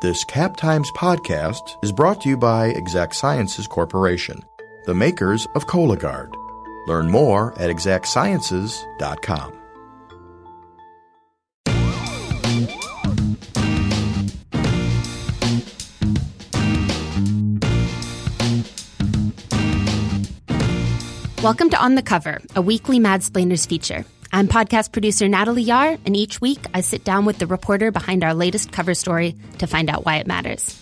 This Cap Times podcast is brought to you by Exact Sciences Corporation, the makers of Cologuard. Learn more at exactsciences.com. Welcome to On the Cover, a weekly Madsplainers feature. I'm podcast producer Natalie Yahr, and each week I sit down with the reporter behind our latest cover story to find out why it matters.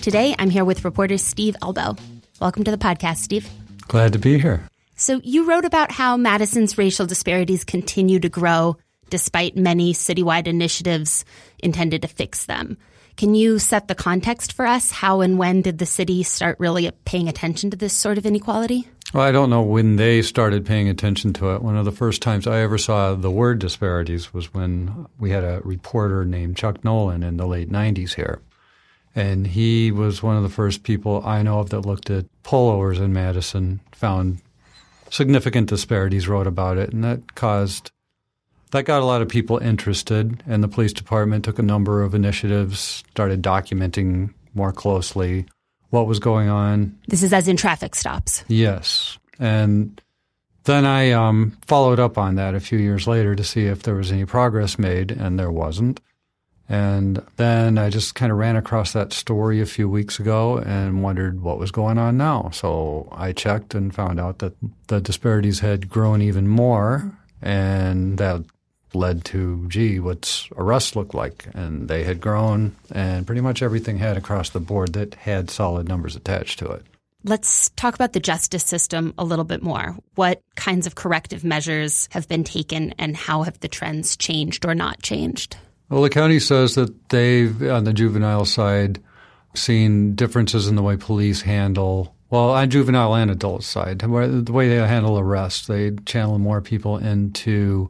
Today I'm here with reporter Steve Elbow. Welcome to the podcast, Steve. Glad to be here. So, you wrote about how Madison's racial disparities continue to grow despite many citywide initiatives intended to fix them. Can you set the context for us? How and when did the city start really paying attention to this sort of inequality? Well, I don't know when they started paying attention to it. One of the first times I ever saw the word disparities was when we had a reporter named Chuck Nolan in the late 90s here. And he was one of the first people I know of that looked at pullovers in Madison, found significant disparities, wrote about it, and that caused that got a lot of people interested, and the police department took a number of initiatives, started documenting more closely what was going on. This is as in traffic stops. Yes. And then I um, followed up on that a few years later to see if there was any progress made, and there wasn't. And then I just kind of ran across that story a few weeks ago and wondered what was going on now. So I checked and found out that the disparities had grown even more, and that led to, gee, what's arrests look like? And they had grown, and pretty much everything had across the board that had solid numbers attached to it. Let's talk about the justice system a little bit more. What kinds of corrective measures have been taken, and how have the trends changed or not changed? Well, the county says that they've, on the juvenile side, seen differences in the way police handle well, on juvenile and adult side, the way they handle arrests, they channel more people into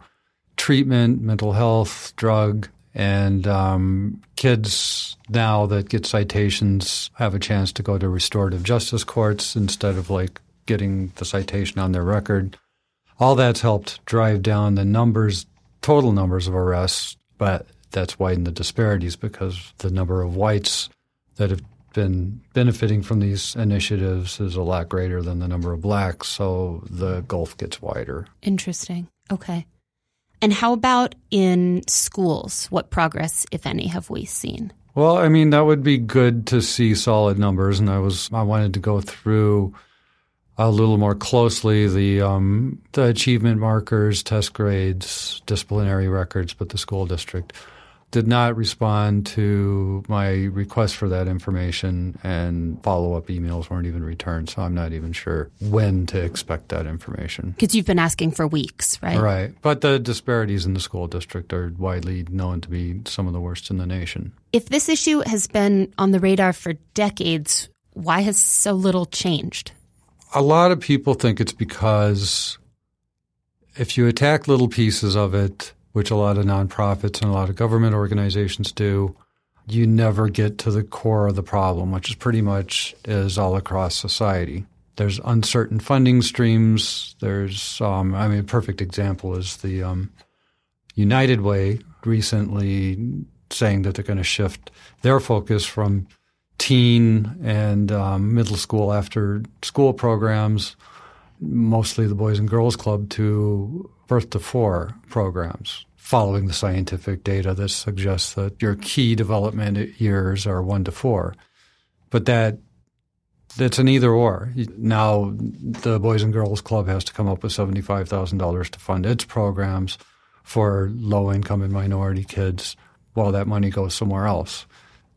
treatment, mental health, drug, and um, kids now that get citations have a chance to go to restorative justice courts instead of like getting the citation on their record. All that's helped drive down the numbers, total numbers of arrests, but that's widened the disparities because the number of whites that have been benefiting from these initiatives is a lot greater than the number of blacks, so the gulf gets wider. Interesting. Okay. And how about in schools? What progress, if any, have we seen? Well, I mean, that would be good to see solid numbers, and I was I wanted to go through a little more closely the um, the achievement markers, test grades, disciplinary records, but the school district did not respond to my request for that information, and follow up emails weren't even returned. So I'm not even sure when to expect that information. Because you've been asking for weeks, right? Right. But the disparities in the school district are widely known to be some of the worst in the nation. If this issue has been on the radar for decades, why has so little changed? A lot of people think it's because if you attack little pieces of it, which a lot of nonprofits and a lot of government organizations do, you never get to the core of the problem, which is pretty much is all across society. There's uncertain funding streams. There's, um, I mean, a perfect example is the um, United Way recently saying that they're going to shift their focus from teen and um, middle school after school programs, mostly the Boys and Girls Club, to birth to four programs following the scientific data that suggests that your key development years are one to four. But that that's an either or. Now the Boys and Girls Club has to come up with seventy five thousand dollars to fund its programs for low income and minority kids while that money goes somewhere else.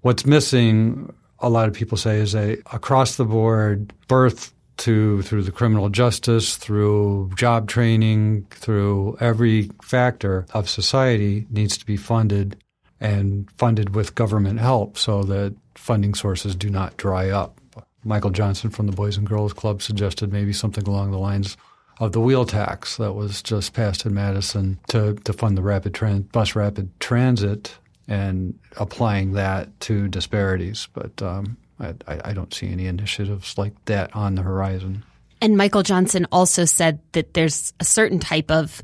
What's missing, a lot of people say, is a across the board birth to through the criminal justice, through job training, through every factor of society needs to be funded and funded with government help so that funding sources do not dry up. Michael Johnson from the Boys and Girls Club suggested maybe something along the lines of the wheel tax that was just passed in Madison to, to fund the rapid bus rapid transit and applying that to disparities. But um, I, I don't see any initiatives like that on the horizon. And Michael Johnson also said that there's a certain type of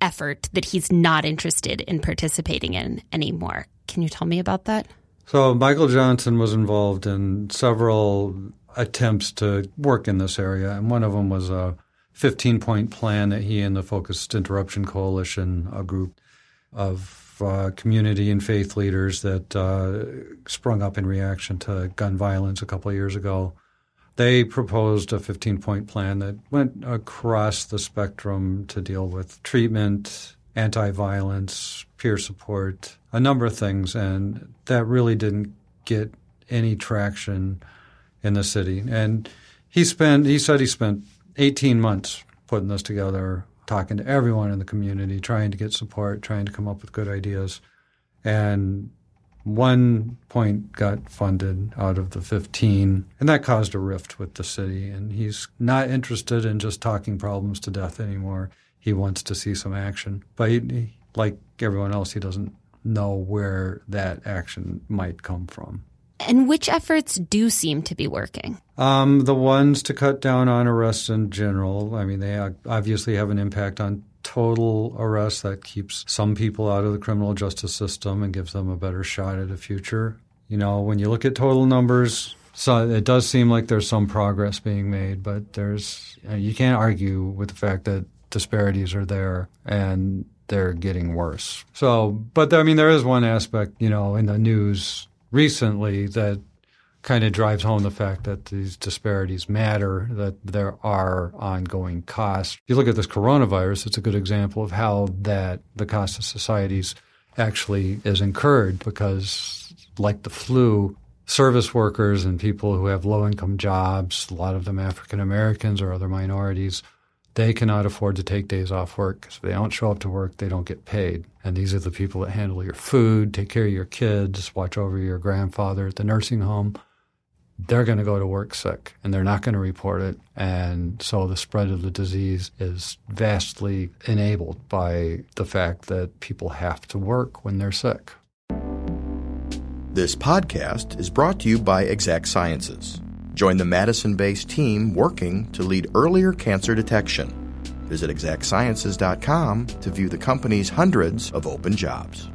effort that he's not interested in participating in anymore. Can you tell me about that? So, Michael Johnson was involved in several attempts to work in this area, and one of them was a 15 point plan that he and the Focused Interruption Coalition, a group of uh, community and faith leaders that uh, sprung up in reaction to gun violence a couple of years ago, they proposed a 15 point plan that went across the spectrum to deal with treatment, anti violence, peer support, a number of things. And that really didn't get any traction in the city. And he spent, he said he spent 18 months putting this together, talking to everyone in the community, trying to get support, trying to come up with good ideas. And one point got funded out of the 15, and that caused a rift with the city. And he's not interested in just talking problems to death anymore. He wants to see some action. But he, like everyone else, he doesn't know where that action might come from. And which efforts do seem to be working? Um, the ones to cut down on arrests in general. I mean, they obviously have an impact on total arrests that keeps some people out of the criminal justice system and gives them a better shot at a future. You know, when you look at total numbers, so it does seem like there's some progress being made, but there's you can't argue with the fact that disparities are there and they're getting worse. So, but I mean, there is one aspect, you know, in the news recently that kind of drives home the fact that these disparities matter, that there are ongoing costs. If you look at this coronavirus, it's a good example of how that the cost of societies actually is incurred because, like the flu, service workers and people who have low income jobs, a lot of them African Americans or other minorities, they cannot afford to take days off work because if they don't show up to work, they don't get paid. And these are the people that handle your food, take care of your kids, watch over your grandfather at the nursing home they're going to go to work sick and they're not going to report it. And so the spread of the disease is vastly enabled by the fact that people have to work when they're sick. This podcast is brought to you by Exact Sciences. Join the Madison based team working to lead earlier cancer detection. Visit exactsciences.com to view the company's hundreds of open jobs.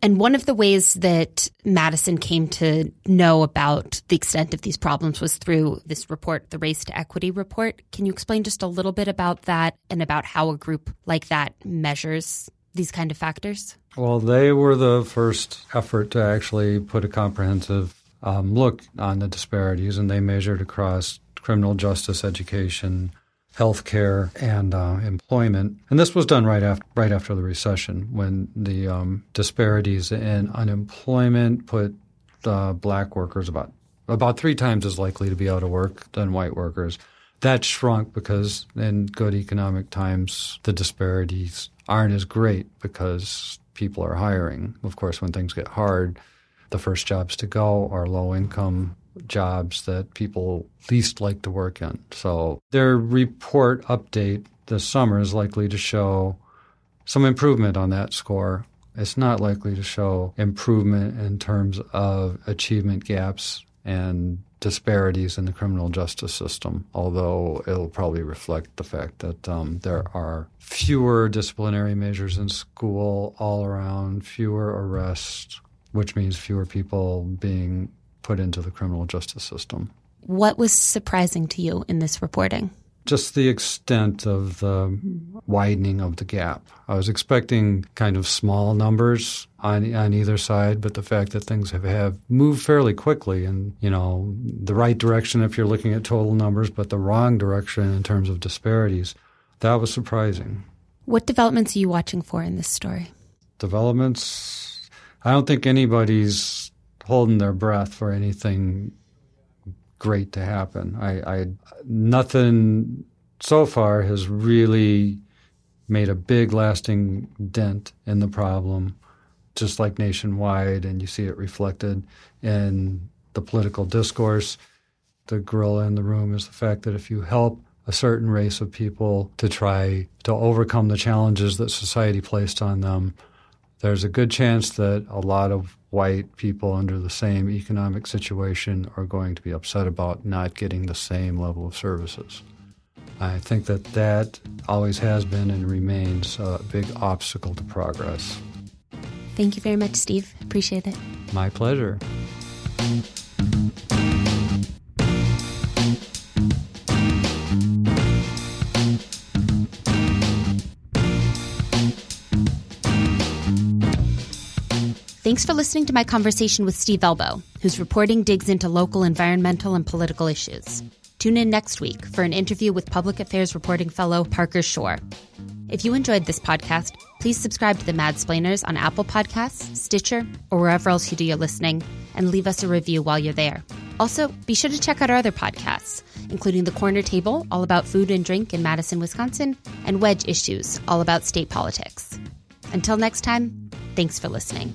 And one of the ways that Madison came to know about the extent of these problems was through this report, the Race to Equity report. Can you explain just a little bit about that and about how a group like that measures these kind of factors? Well, they were the first effort to actually put a comprehensive um, look on the disparities, and they measured across criminal justice, education, healthcare and uh, employment. And this was done right after right after the recession, when the um, disparities in unemployment put black workers about about three times as likely to be out of work than white workers. That shrunk because in good economic times, the disparities aren't as great because people are hiring. Of course, when things get hard, the first jobs to go are low income jobs that people least like to work in. So their report update this summer is likely to show some improvement on that score. It's not likely to show improvement in terms of achievement gaps and disparities in the criminal justice system, although it'll probably reflect the fact that um, there are fewer disciplinary measures in school all around, fewer arrests, which means fewer people being put into the criminal justice system. What was surprising to you in this reporting? Just the extent of the widening of the gap. I was expecting kind of small numbers on on either side, but the fact that things have, have moved fairly quickly and, you know, the right direction if you're looking at total numbers, but the wrong direction in terms of disparities, that was surprising. What developments are you watching for in this story? Developments I don't think anybody's holding their breath for anything great to happen. I, I nothing so far has really made a big lasting dent in the problem, just like nationwide, and you see it reflected in the political discourse. The gorilla in the room is the fact that if you help a certain race of people to try to overcome the challenges that society placed on them, there's a good chance that a lot of white people under the same economic situation are going to be upset about not getting the same level of services. I think that that always has been and remains a big obstacle to progress. Thank you very much, Steve. Appreciate it. My pleasure. Thanks for listening to my conversation with Steve Elbow, whose reporting digs into local environmental and political issues. Tune in next week for an interview with Public Affairs Reporting Fellow Parker Shore. If you enjoyed this podcast, please subscribe to the Mad Madsplainers on Apple Podcasts, Stitcher, or wherever else you do your listening, and leave us a review while you're there. Also, be sure to check out our other podcasts, including The Corner Table, all about food and drink in Madison, Wisconsin, and Wedge Issues, all about state politics. Until next time, thanks for listening.